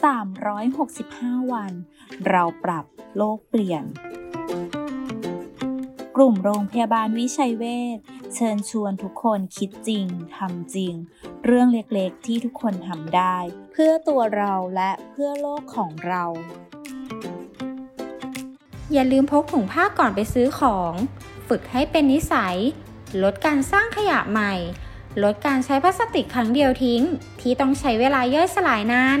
365 วัน เราปรับโลกเปลี่ยน กลุ่มโรงพยาบาลวิชัยเวชเชิญชวนทุกคนคิดจริงทำจริง เรื่องเล็กๆที่ทุกคนทำได้ เพื่อตัวเราและเพื่อโลกของเรา อย่าลืมพกถุงผ้าก่อนไปซื้อของ ฝึกให้เป็นนิสัย ลดการสร้างขยะใหม่ ลดการใช้พลาสติกครั้งเดียวทิ้ง ที่ต้องใช้เวลาย่อยสลายนาน